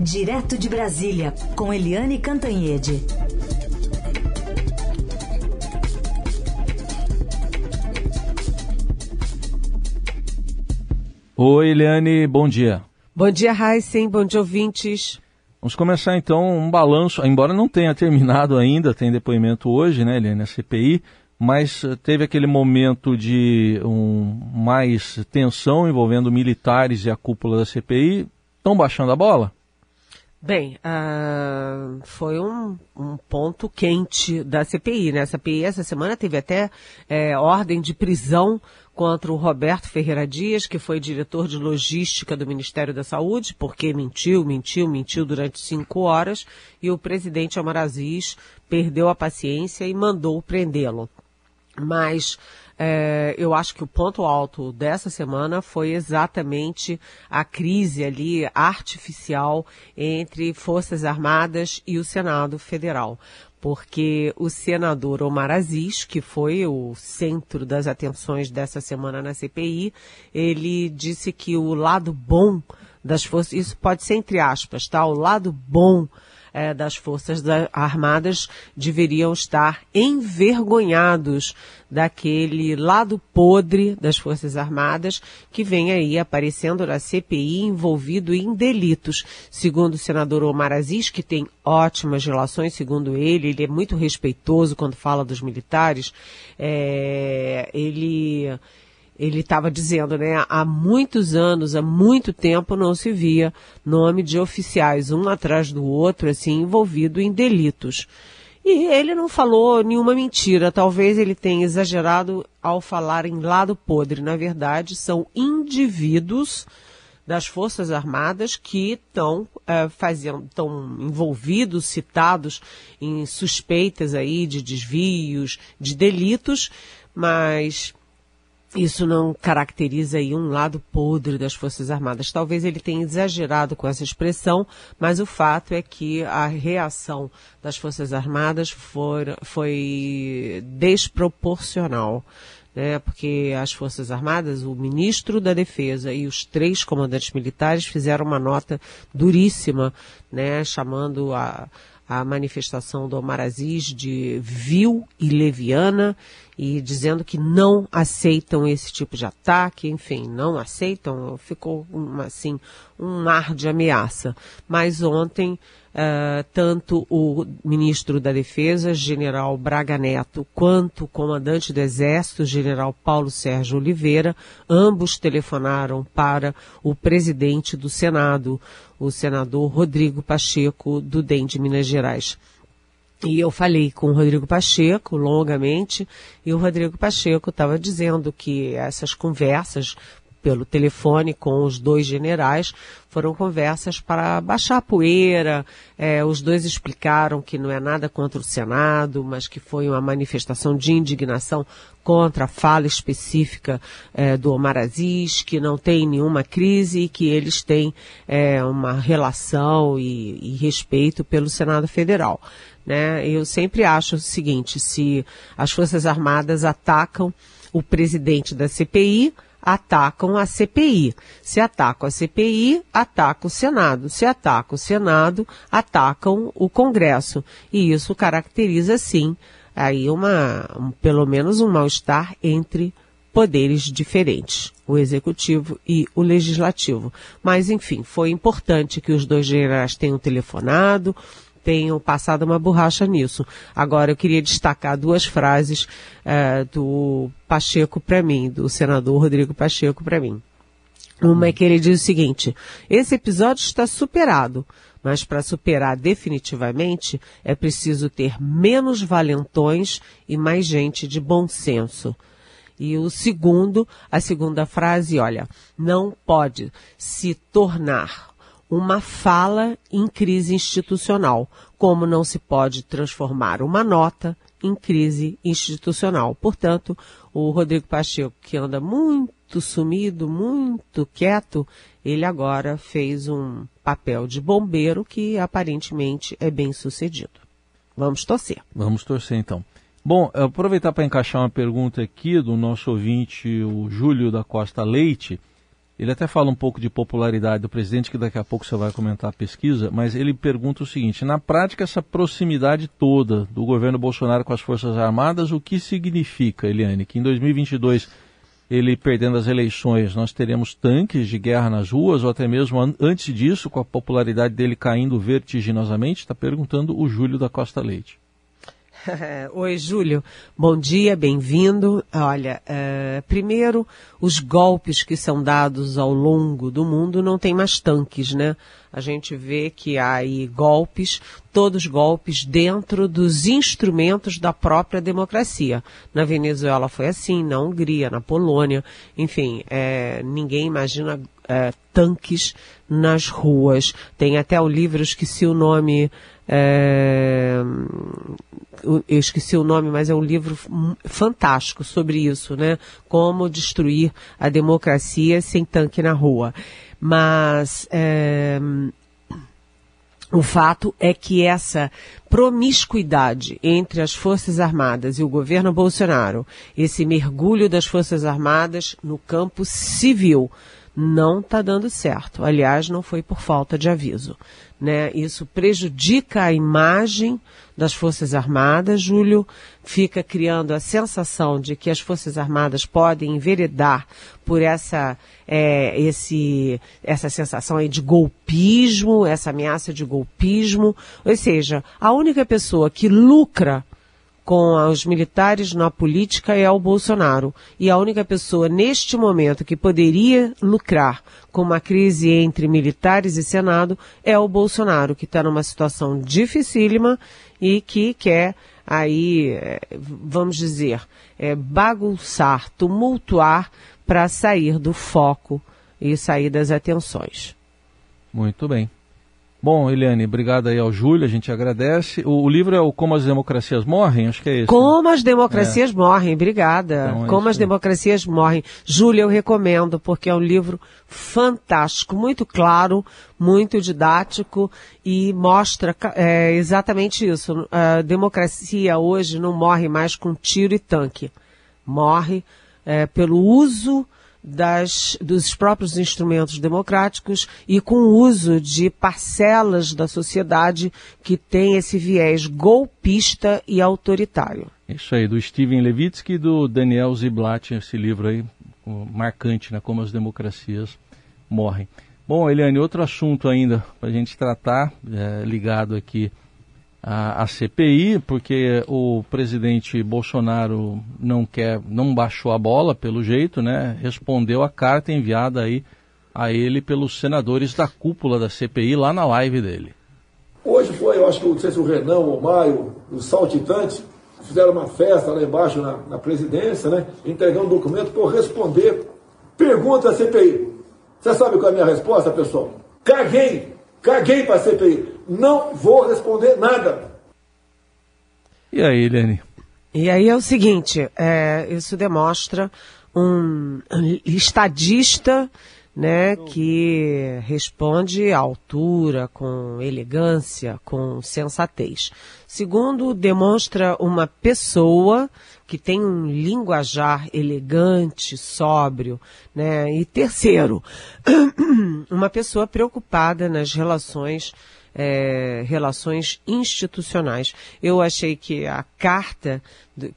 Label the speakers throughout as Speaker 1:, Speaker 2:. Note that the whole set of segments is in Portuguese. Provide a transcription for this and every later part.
Speaker 1: Direto de Brasília, com Eliane Cantanhede.
Speaker 2: Oi, Eliane, bom dia.
Speaker 3: Bom dia, Heisen, bom dia, ouvintes.
Speaker 2: Vamos começar então um balanço, embora não tenha terminado ainda, tem depoimento hoje, né, Eliane, a CPI, mas eh, teve aquele momento de um, mais tensão envolvendo militares e a cúpula da CPI. Estão baixando a bola?
Speaker 3: Bem, uh, foi um, um, ponto quente da CPI, né? A CPI essa semana teve até é, ordem de prisão contra o Roberto Ferreira Dias, que foi diretor de logística do Ministério da Saúde, porque mentiu, mentiu, mentiu durante cinco horas, e o presidente Amar Aziz perdeu a paciência e mandou prendê-lo. Mas é, eu acho que o ponto alto dessa semana foi exatamente a crise ali artificial entre Forças Armadas e o Senado Federal. Porque o senador Omar Aziz, que foi o centro das atenções dessa semana na CPI, ele disse que o lado bom das forças, isso pode ser entre aspas, tá? O lado bom é, das Forças Armadas deveriam estar envergonhados daquele lado podre das Forças Armadas que vem aí aparecendo na CPI envolvido em delitos. Segundo o senador Omar Aziz, que tem ótimas relações, segundo ele, ele é muito respeitoso quando fala dos militares, é, ele ele estava dizendo, né, há muitos anos, há muito tempo não se via nome de oficiais um atrás do outro, assim, envolvido em delitos. E ele não falou nenhuma mentira, talvez ele tenha exagerado ao falar em lado podre. Na verdade, são indivíduos das Forças Armadas que estão é, fazendo, estão envolvidos, citados em suspeitas aí de desvios, de delitos, mas isso não caracteriza aí um lado podre das Forças Armadas. Talvez ele tenha exagerado com essa expressão, mas o fato é que a reação das Forças Armadas foi desproporcional. Né, porque as Forças Armadas, o ministro da Defesa e os três comandantes militares fizeram uma nota duríssima, né, chamando a, a manifestação do Omar Aziz de vil e leviana e dizendo que não aceitam esse tipo de ataque, enfim, não aceitam, ficou assim um ar de ameaça. Mas ontem, uh, tanto o ministro da Defesa, general Braga Neto, quanto o comandante do Exército, general Paulo Sérgio Oliveira, ambos telefonaram para o presidente do Senado, o senador Rodrigo Pacheco, do DEM de Minas Gerais. E eu falei com o Rodrigo Pacheco longamente, e o Rodrigo Pacheco estava dizendo que essas conversas pelo telefone com os dois generais foram conversas para baixar a poeira. É, os dois explicaram que não é nada contra o Senado, mas que foi uma manifestação de indignação contra a fala específica é, do Omar Aziz, que não tem nenhuma crise e que eles têm é, uma relação e, e respeito pelo Senado Federal. Né? Eu sempre acho o seguinte, se as Forças Armadas atacam o presidente da CPI, atacam a CPI. Se atacam a CPI, atacam o Senado. Se atacam o Senado, atacam o Congresso. E isso caracteriza, sim, aí uma, um, pelo menos um mal-estar entre poderes diferentes, o executivo e o legislativo. Mas, enfim, foi importante que os dois generais tenham telefonado, tenham passado uma borracha nisso. Agora, eu queria destacar duas frases uh, do Pacheco para mim, do senador Rodrigo Pacheco para mim. Uma é que ele diz o seguinte: esse episódio está superado, mas para superar definitivamente é preciso ter menos valentões e mais gente de bom senso. E o segundo, a segunda frase, olha, não pode se tornar uma fala em crise institucional, como não se pode transformar uma nota em crise institucional. Portanto, o Rodrigo Pacheco, que anda muito sumido, muito quieto, ele agora fez um papel de bombeiro que aparentemente é bem sucedido. Vamos torcer.
Speaker 2: Vamos torcer então. Bom, aproveitar para encaixar uma pergunta aqui do nosso ouvinte, o Júlio da Costa Leite Ele até fala um pouco de popularidade do presidente, que daqui a pouco você vai comentar a pesquisa, mas ele pergunta o seguinte: na prática, essa proximidade toda do governo Bolsonaro com as Forças Armadas, o que significa, Eliane? Que em 2022, ele perdendo as eleições, nós teremos tanques de guerra nas ruas, ou até mesmo an antes disso, com a popularidade dele caindo vertiginosamente? Está perguntando o Júlio da Costa Leite.
Speaker 3: Oi, Júlio. Bom dia, bem-vindo. Olha, uh, primeiro, os golpes que são dados ao longo do mundo não tem mais tanques, né? A gente vê que há aí golpes, todos golpes dentro dos instrumentos da própria democracia. Na Venezuela foi assim, na Hungria, na Polônia, enfim, é, ninguém imagina é, tanques nas ruas. Tem até o livro, esqueci o nome. É, eu esqueci o nome, mas é um livro fantástico sobre isso, né? Como destruir a democracia sem tanque na rua. Mas é, o fato é que essa promiscuidade entre as Forças Armadas e o governo Bolsonaro, esse mergulho das Forças Armadas no campo civil, não está dando certo. Aliás, não foi por falta de aviso. Né? Isso prejudica a imagem das Forças Armadas. Júlio fica criando a sensação de que as Forças Armadas podem enveredar por essa, é, esse, essa sensação aí de golpismo, essa ameaça de golpismo. Ou seja, a única pessoa que lucra com os militares na política é o Bolsonaro. E a única pessoa neste momento que poderia lucrar com uma crise entre militares e Senado é o Bolsonaro, que está numa situação dificílima e que quer aí, é, vamos dizer, é, bagunçar, tumultuar para sair do foco e sair das atenções.
Speaker 2: Muito bem. Bom, Eliane, obrigado aí ao Júlio, a gente agradece. O, o, livro é o Como as Democracias Morrem, acho que é esse.
Speaker 3: Como as Democracias é. Morrem, obrigada. Então, é Como as Democracias Morrem. Júlio, eu recomendo, porque é um livro fantástico, muito claro, muito didático e mostra é, exatamente isso. A democracia hoje não morre mais com tiro e tanque. Morre é, pelo uso das, dos próprios instrumentos democráticos e com o uso de parcelas da sociedade que tem esse viés golpista e autoritário.
Speaker 2: Isso aí, do Steven Levitsky e do Daniel Ziblatt, esse livro aí marcante, né, como as democracias morrem. Bom, Eliane, outro assunto ainda para a gente tratar, é, ligado aqui a, a, CPI, porque o presidente Bolsonaro não quer, não baixou a bola pelo jeito, né? Respondeu a carta enviada aí a ele pelos senadores da cúpula da CPI lá na live dele.
Speaker 4: Hoje foi, eu acho que não sei se o Renan ou o Maio, os saltitantes, fizeram uma festa lá embaixo na, na presidência, né? Entregando um documento para responder pergunta da CPI. Você sabe qual é a minha resposta, pessoal? Caguei! Caguei para a CPI não vou responder nada.
Speaker 2: E aí, Eliane?
Speaker 3: E aí é o seguinte, é, isso demonstra um estadista né, que responde à altura, com elegância, com sensatez. Segundo, demonstra uma pessoa que tem um linguajar elegante, sóbrio, né? E terceiro, uma pessoa preocupada nas relações é, relações institucionais. Eu achei que a carta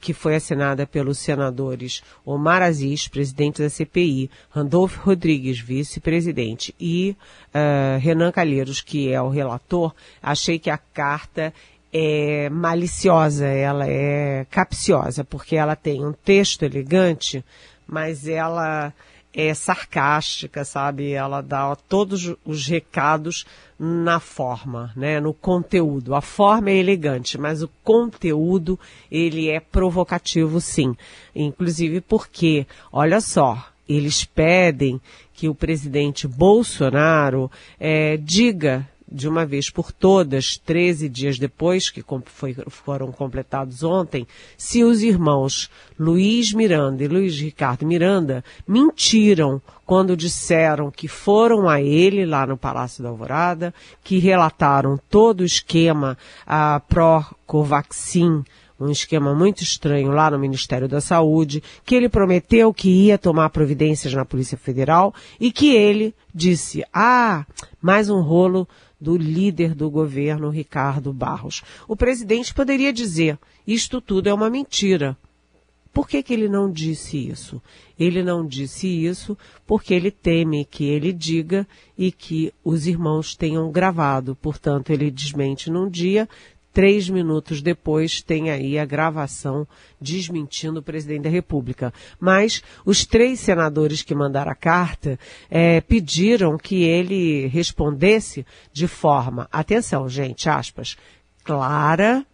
Speaker 3: que foi assinada pelos senadores Omar Aziz, presidente da CPI, Randolfo Rodrigues, vice-presidente, e uh, Renan Calheiros, que é o relator, achei que a carta é maliciosa, ela é capciosa, porque ela tem um texto elegante, mas ela é sarcástica, sabe? Ela dá todos os recados na forma, né? No conteúdo. A forma é elegante, mas o conteúdo ele é provocativo, sim. Inclusive porque, olha só, eles pedem que o presidente Bolsonaro é, diga de uma vez por todas, 13 dias depois, que foi, foram completados ontem, se os irmãos Luiz Miranda e Luiz Ricardo Miranda mentiram quando disseram que foram a ele lá no Palácio da Alvorada, que relataram todo o esquema a pró-Covaxin um esquema muito estranho lá no Ministério da Saúde, que ele prometeu que ia tomar providências na Polícia Federal e que ele disse: ah, mais um rolo do líder do governo, Ricardo Barros. O presidente poderia dizer: isto tudo é uma mentira. Por que, que ele não disse isso? Ele não disse isso porque ele teme que ele diga e que os irmãos tenham gravado. Portanto, ele desmente num dia, Três minutos depois tem aí a gravação desmentindo o presidente da República. Mas os três senadores que mandaram a carta é, pediram que ele respondesse de forma, atenção, gente, aspas, clara,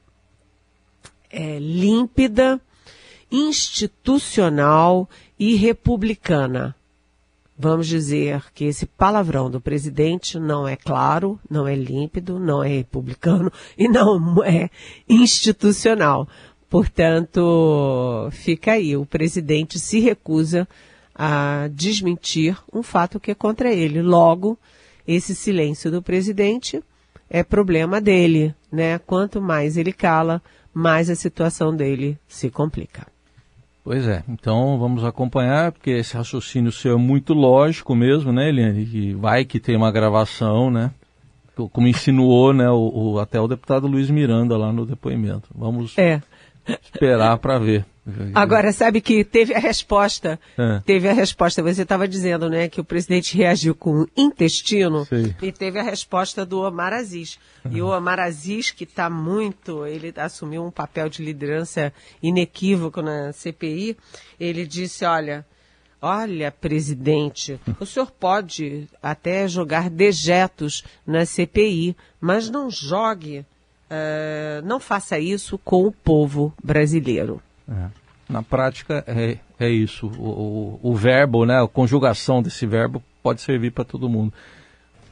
Speaker 3: é, límpida, institucional e republicana. Vamos dizer que esse palavrão do presidente não é claro, não é límpido, não é republicano e não é institucional. Portanto, fica aí. O presidente se recusa a desmentir um fato que é contra ele. Logo, esse silêncio do presidente é problema dele, né? Quanto mais ele cala, mais a situação dele se complica.
Speaker 2: Pois é, então vamos acompanhar, porque esse raciocínio seu é muito lógico mesmo, né, Eliane? E vai que tem uma gravação, né? Como insinuou, né, o, o até o deputado Luiz Miranda lá no depoimento. Vamos é. esperar para ver.
Speaker 3: Agora, sabe que teve a resposta, é. teve a resposta, você estava dizendo, né, que o presidente reagiu com intestino Sim. e teve a resposta do Omar Aziz. Uhum. E o Omar Aziz, que está muito, ele assumiu um papel de liderança inequívoco na CPI, ele disse, olha, olha, presidente, o senhor pode até jogar dejetos na CPI, mas não jogue, uh, não faça isso com o povo brasileiro.
Speaker 2: É. Na prática é, é isso. O, o, o, verbo, né, a conjugação desse verbo pode servir para todo mundo.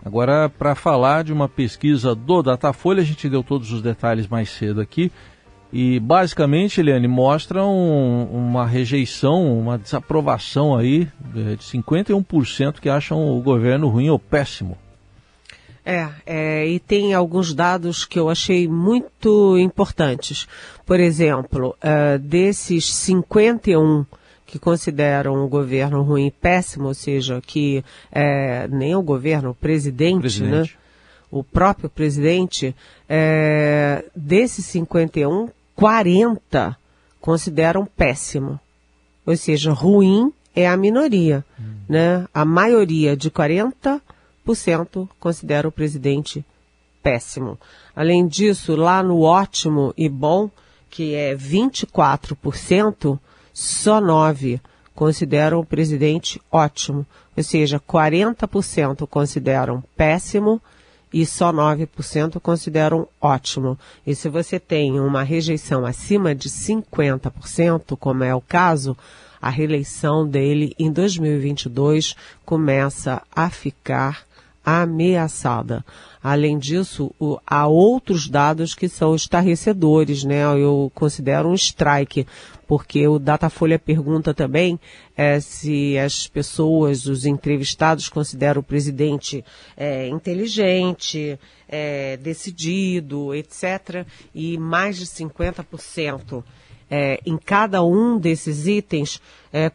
Speaker 2: Agora, para falar de uma pesquisa do Datafolha, a gente deu todos os detalhes mais cedo aqui. E basicamente, Eliane, mostra um, uma rejeição, uma desaprovação aí de 51% que acham o governo ruim ou péssimo.
Speaker 3: É, é, e tem alguns dados que eu achei muito importantes. Por exemplo, uh, desses 51 que consideram o governo ruim e péssimo, ou seja, que é, nem o governo, o presidente, presidente. né? O próprio presidente, é, desses 51, 40 consideram péssimo. Ou seja, ruim é a minoria, hum. né? A maioria de 40 considera o presidente péssimo. Além disso, lá no ótimo e bom, que é 24%, só 9% consideram o presidente ótimo. Ou seja, 40% consideram péssimo e só 9% consideram ótimo. E se você tem uma rejeição acima de 50%, como é o caso, a reeleição dele em 2022 começa a ficar ameaçada. Além disso, o, há outros dados que são estarrecedores, né? Eu considero um strike, porque o Datafolha pergunta também é, se as pessoas, os entrevistados, consideram o presidente é, inteligente, é, decidido, etc. E mais de 50% é, em cada um desses itens é,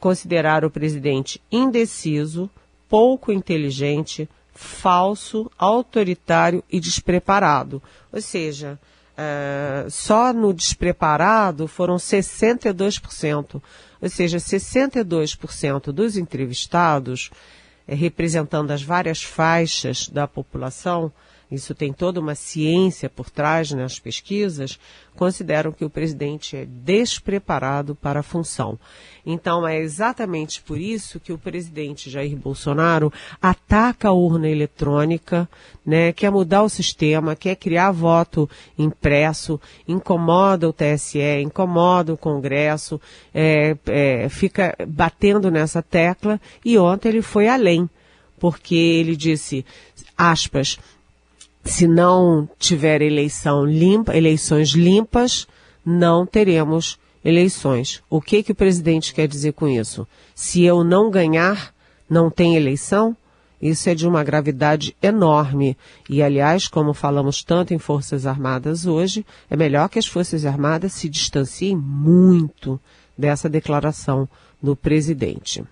Speaker 3: o presidente indeciso, pouco inteligente, falso, autoritário e despreparado. Ou seja, é, só no despreparado foram 62%. Ou seja, 62% dos entrevistados, é, representando as várias faixas da população, isso tem toda uma ciência por trás nas pesquisas, consideram que o presidente é despreparado para a função. Então é exatamente por isso que o presidente Jair Bolsonaro ataca a urna eletrônica, né, quer mudar o sistema, quer criar voto impresso, incomoda o TSE, incomoda o Congresso, é, é, fica batendo nessa tecla e ontem ele foi além, porque ele disse, aspas, se não tiver eleição limpa, eleições limpas, não teremos eleições. O que que o presidente quer dizer com isso? Se eu não ganhar, não tem eleição? Isso é de uma gravidade enorme. E, aliás, como falamos tanto em Forças Armadas hoje, é melhor que as Forças Armadas se distanciem muito dessa declaração do presidente.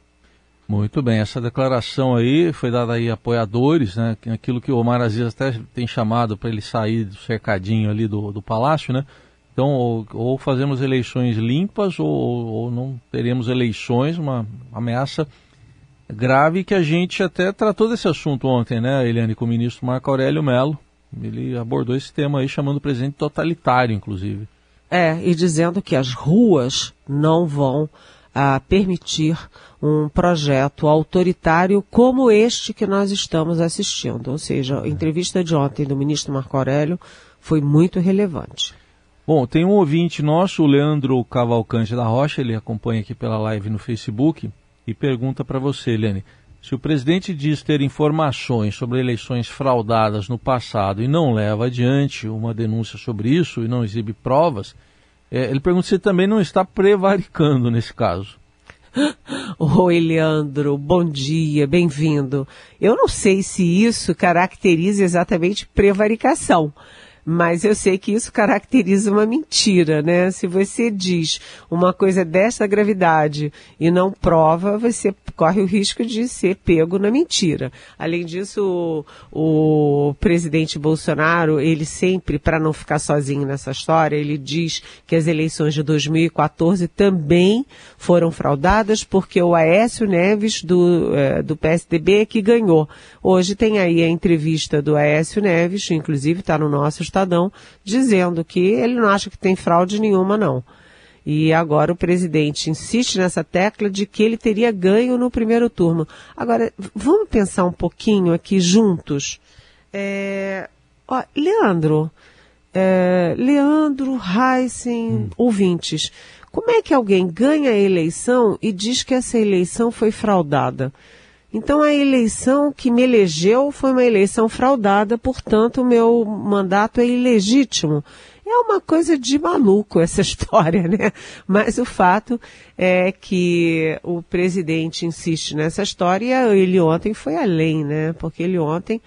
Speaker 2: Muito bem, essa declaração aí foi dada aí a apoiadores, né? Aquilo que o Omar Aziz até tem chamado para ele sair do cercadinho ali do, do palácio, né? Então, ou, ou fazemos eleições limpas ou, ou, não teremos eleições, uma ameaça grave que a gente até tratou desse assunto ontem, né, Eliane, com o ministro Marco Aurélio Mello. Ele abordou esse tema aí, chamando o presidente totalitário, inclusive.
Speaker 3: É, e dizendo que as ruas não vão a permitir um projeto autoritário como este que nós estamos assistindo. Ou seja, a entrevista de ontem do ministro Marco Aurélio foi muito relevante.
Speaker 2: Bom, tem um ouvinte nosso, o Leandro Cavalcante da Rocha, ele acompanha aqui pela live no Facebook e pergunta para você, Helene, se o presidente diz ter informações sobre eleições fraudadas no passado e não leva adiante uma denúncia sobre isso e não exibe provas, é, ele pergunta se também não está prevaricando nesse caso.
Speaker 3: Oi, Leandro, bom dia, bem-vindo. Eu não sei se isso caracteriza exatamente prevaricação mas eu sei que isso caracteriza uma mentira, né? Se você diz uma coisa dessa gravidade e não prova, você corre o risco de ser pego na mentira. Além disso, o, o presidente Bolsonaro, ele sempre, para não ficar sozinho nessa história, ele diz que as eleições de 2014 também foram fraudadas porque o Aécio Neves do, é, do PSDB é que ganhou. Hoje tem aí a entrevista do Aécio Neves, inclusive está no nosso Estadão dizendo que ele não acha que tem fraude nenhuma, não. E agora o presidente insiste nessa tecla de que ele teria ganho no primeiro turno. Agora, vamos pensar um pouquinho aqui juntos. É, ó, Leandro, é, Leandro, Heisen, hum. ouvintes, como é que alguém ganha a eleição e diz que essa eleição foi fraudada? Então a eleição que me elegeu foi uma eleição fraudada, portanto o meu mandato é ilegítimo. É uma coisa de maluco essa história, né? Mas o fato é que o presidente insiste nessa história e ele ontem foi além, né? Porque ele ontem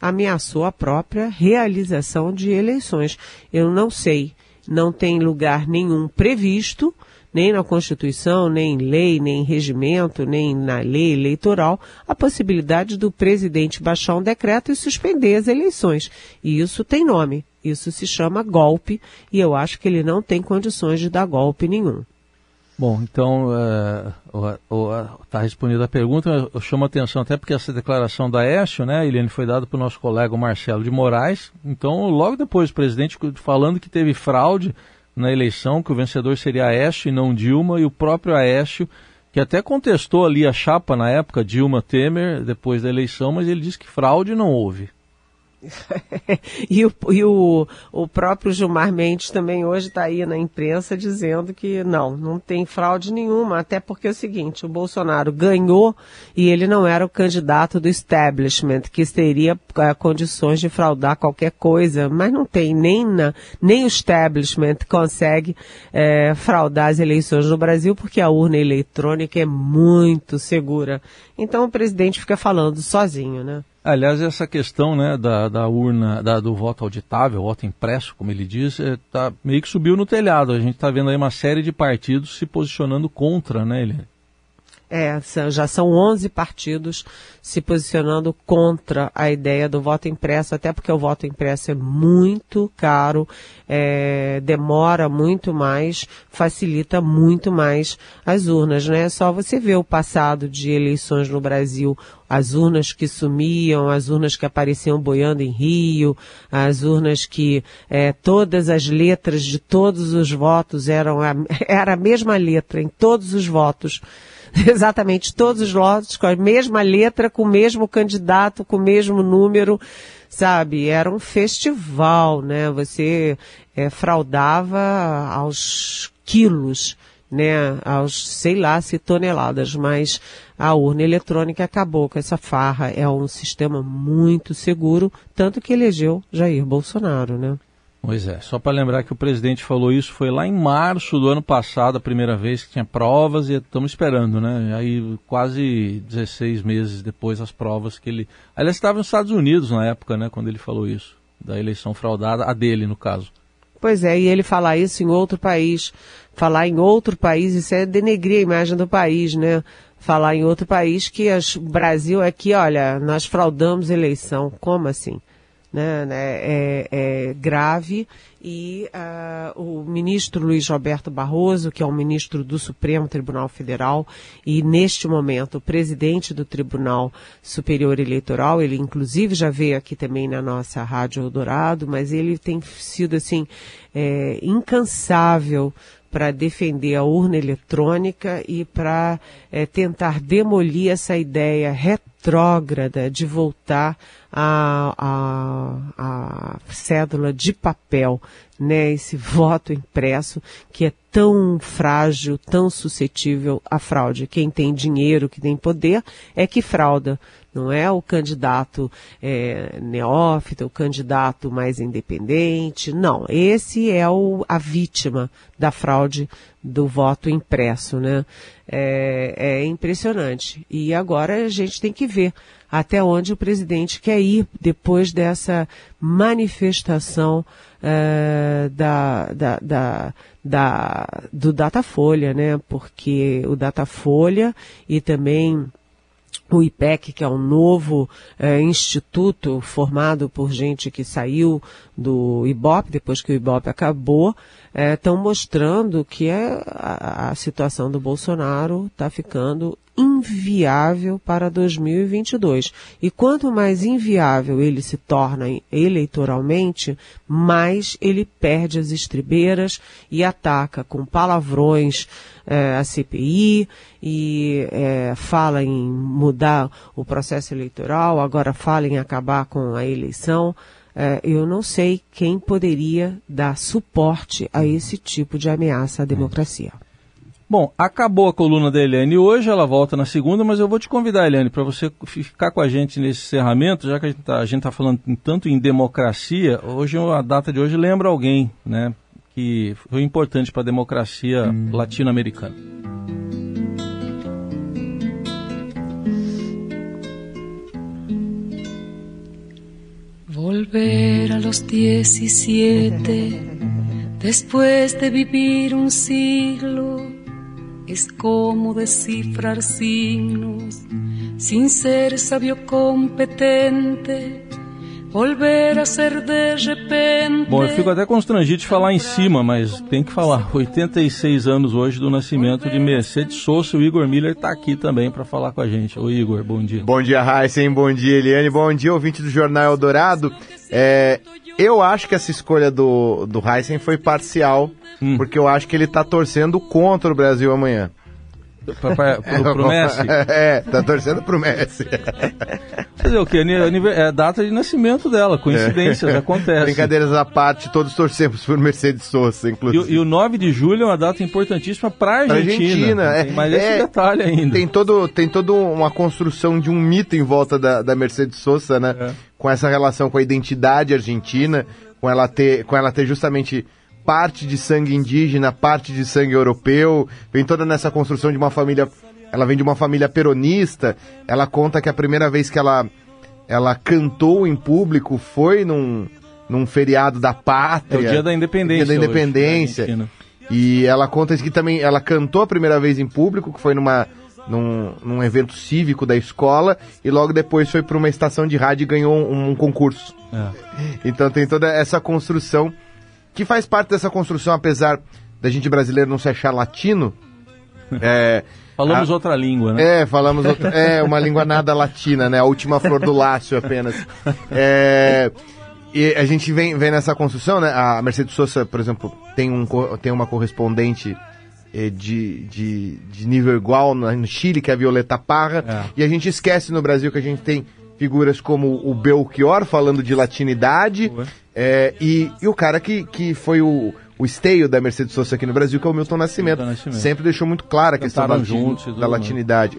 Speaker 3: ameaçou a própria realização de eleições. Eu não sei, não tem lugar nenhum previsto nem na Constituição, nem em lei, nem em regimento, nem na lei eleitoral, a possibilidade do presidente baixar um decreto e suspender as eleições. E isso tem nome. Isso se chama golpe e eu acho que ele não tem condições de dar golpe nenhum.
Speaker 2: Bom, então está uh, respondida a pergunta. Eu chamo a atenção até porque essa declaração da Écio, né, Eliane, foi dada o nosso colega Marcelo de Moraes. Então, logo depois, o presidente falando que teve fraude na eleição, que o vencedor seria Aécio e não Dilma, e o próprio Aécio, que até contestou ali a chapa na época, Dilma Temer, depois da eleição, mas ele disse que fraude não houve.
Speaker 3: e o, e o, o próprio Gilmar Mendes também hoje está aí na imprensa dizendo que não, não tem fraude nenhuma, até porque é o seguinte, o Bolsonaro ganhou e ele não era o candidato do establishment, que teria é, condições de fraudar qualquer coisa, mas não tem, nem, na, nem o establishment consegue é, fraudar as eleições no Brasil, porque a urna eletrônica é muito segura. Então o presidente fica falando sozinho, né?
Speaker 2: Aliás, essa questão né, da, da urna, da, do voto auditável, voto impresso, como ele diz, é, tá, meio que subiu no telhado. A gente está vendo aí uma série de partidos se posicionando contra, né, Eliane?
Speaker 3: É, já são 11 partidos se posicionando contra a ideia do voto impresso, até porque o voto impresso é muito caro, é, demora muito mais, facilita muito mais as urnas, né? É só você ver o passado de eleições no Brasil, as urnas que sumiam, as urnas que apareciam boiando em Rio, as urnas que é, todas as letras de todos os votos eram a, era a mesma letra em todos os votos. exatamente todos os lotes com a mesma letra, com o mesmo candidato, com o mesmo número, sabe? Era um festival, né? Você é, fraudava aos quilos, né? Aos, sei lá, se toneladas, mas a urna eletrônica acabou com essa farra. É um sistema muito seguro, tanto que elegeu Jair Bolsonaro, né?
Speaker 2: Pois é, só para lembrar que o presidente falou isso foi lá em março do ano passado, a primeira vez que tinha provas e estamos esperando, né? Aí quase 16 meses depois as provas que ele. Aliás, estava nos Estados Unidos na época, né, quando ele falou isso, da eleição fraudada, a dele no caso.
Speaker 3: Pois é, e ele falar isso em outro país, falar em outro país, isso é denegrir a imagem do país, né? Falar em outro país que o Brasil aqui, olha, nós fraudamos eleição. Como assim? Né, né, é, é, grave. E uh, o ministro Luiz Roberto Barroso, que é o ministro do Supremo Tribunal Federal e neste momento o presidente do Tribunal Superior Eleitoral, ele inclusive já veio aqui também na nossa Rádio Eldorado, mas ele tem sido assim é, incansável para defender a urna eletrônica e para é, tentar demolir essa ideia retrógrada de voltar à, a, a cédula de papel, né, esse voto impresso que é tão frágil, tão suscetível à fraude. Quem tem dinheiro, que tem poder, é que frauda não é o candidato é, neófito, o candidato mais independente, não. Esse é o, a vítima da fraude do voto impresso, né? É, é impressionante. E agora a gente tem que ver até onde o presidente quer ir depois dessa manifestação é, da, da, da, da, do Datafolha, né? Porque o Datafolha e também o IPEC, que é um novo é, instituto formado por gente que saiu do IBOP, depois que o IBOP acabou, estão é, mostrando que é, a, a situação do Bolsonaro está ficando inviável para 2022. E quanto mais inviável ele se torna eleitoralmente, mais ele perde as estribeiras e ataca com palavrões é, a CPI e é, fala em mudar o processo eleitoral, agora fala em acabar com a eleição. É, eu não sei quem poderia dar suporte a esse tipo de ameaça à democracia.
Speaker 2: Bom, acabou a coluna da Eliane hoje, ela volta na segunda, mas eu vou te convidar, Eliane, para você ficar com a gente nesse encerramento, já que a gente está tá falando tanto em democracia, hoje a data de hoje lembra alguém, né, que foi importante para a democracia hum. latino-americana.
Speaker 5: Volver a los 17, después de vivir un siglo es como descifrar signos, sin ser sabio competente, volver a ser de repente.
Speaker 2: Bom, eu fico até constrangido de falar em cima, mas tem que falar. 86 anos hoje do nascimento de Mercedes Souza. O Igor Miller está aqui também para falar com a gente. Ô Igor, bom dia.
Speaker 6: Bom dia, Heisen. Bom dia, Eliane. Bom dia, ouvinte do Jornal Eldorado. É, eu acho que essa escolha do, do Heisen foi parcial hum. porque eu acho que ele tá torcendo contra o Brasil amanhã.
Speaker 2: Pra, pra, pro, pro Messi?
Speaker 6: É, tá torcendo pro Messi.
Speaker 2: Fazer o quê? É a data de nascimento dela, coincidências, é. acontece.
Speaker 6: Brincadeiras à parte, todos torcemos por Mercedes Sosa, inclusive.
Speaker 2: E, e, o 9 de julho é uma data importantíssima pra Argentina. Argentina, é. Mas é, esse detalhe ainda.
Speaker 6: Tem todo, tem toda uma construção de um mito em volta da, da Mercedes Sosa, né? É. Com essa relação com a identidade argentina, com ela ter, com ela ter justamente parte de sangue indígena, parte de sangue europeu, vem toda nessa construção de uma família. Ela vem de uma família peronista. Ela conta que a primeira vez que ela, ela cantou em público foi num, num feriado da pátria.
Speaker 2: É o dia da independência.
Speaker 6: Dia da independência. Hoje, e ela conta que também ela cantou a primeira vez em público, que foi numa, num, num evento cívico da escola, e logo depois foi para uma estação de rádio e ganhou um, um concurso. É. Então tem toda essa construção que faz parte dessa construção, apesar da gente brasileiro não se achar latino.
Speaker 2: É, falamos a, outra língua, né?
Speaker 6: É, falamos outra, é uma língua nada latina, né? A última flor do lácio apenas. É, e a gente vem, vem nessa construção, né? A Mercedes Sosa, por exemplo, tem, um, tem uma correspondente de, de, de nível igual no Chile, que é a Violeta Parra, é. e a gente esquece no Brasil que a gente tem figuras como o Belchior, falando de latinidade, é, e, e o cara que, que foi o, o esteio da Mercedes Sosa aqui no Brasil, que é o Milton Nascimento. Milton Nascimento. Sempre deixou muito clara a questão da, juntos, da latinidade.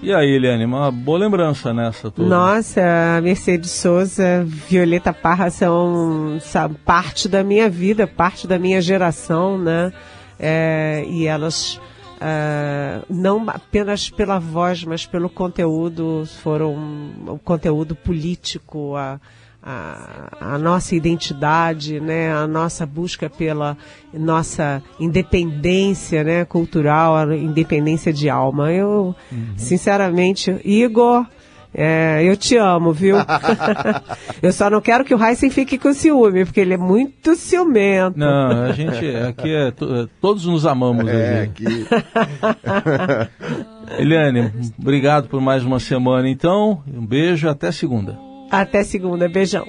Speaker 2: E aí, Eliane, uma boa lembrança nessa toda.
Speaker 3: Nossa, a Mercedes Souza, Violeta Parra são sabe, parte da minha vida, parte da minha geração, né? É, e elas, é, não apenas pela voz, mas pelo conteúdo, foram o conteúdo político, a, a, a, nossa identidade, né, a nossa busca pela nossa independência né, cultural, a independência de alma. Eu, uhum. sinceramente, Igor, é, eu te amo, viu? eu só não quero que o Heisen fique com ciúme, porque ele é muito ciumento.
Speaker 2: Não, a gente aqui é, todos nos amamos. É, aqui. Eliane, obrigado por mais uma semana então. Um beijo, até segunda.
Speaker 3: Até segunda. Beijão.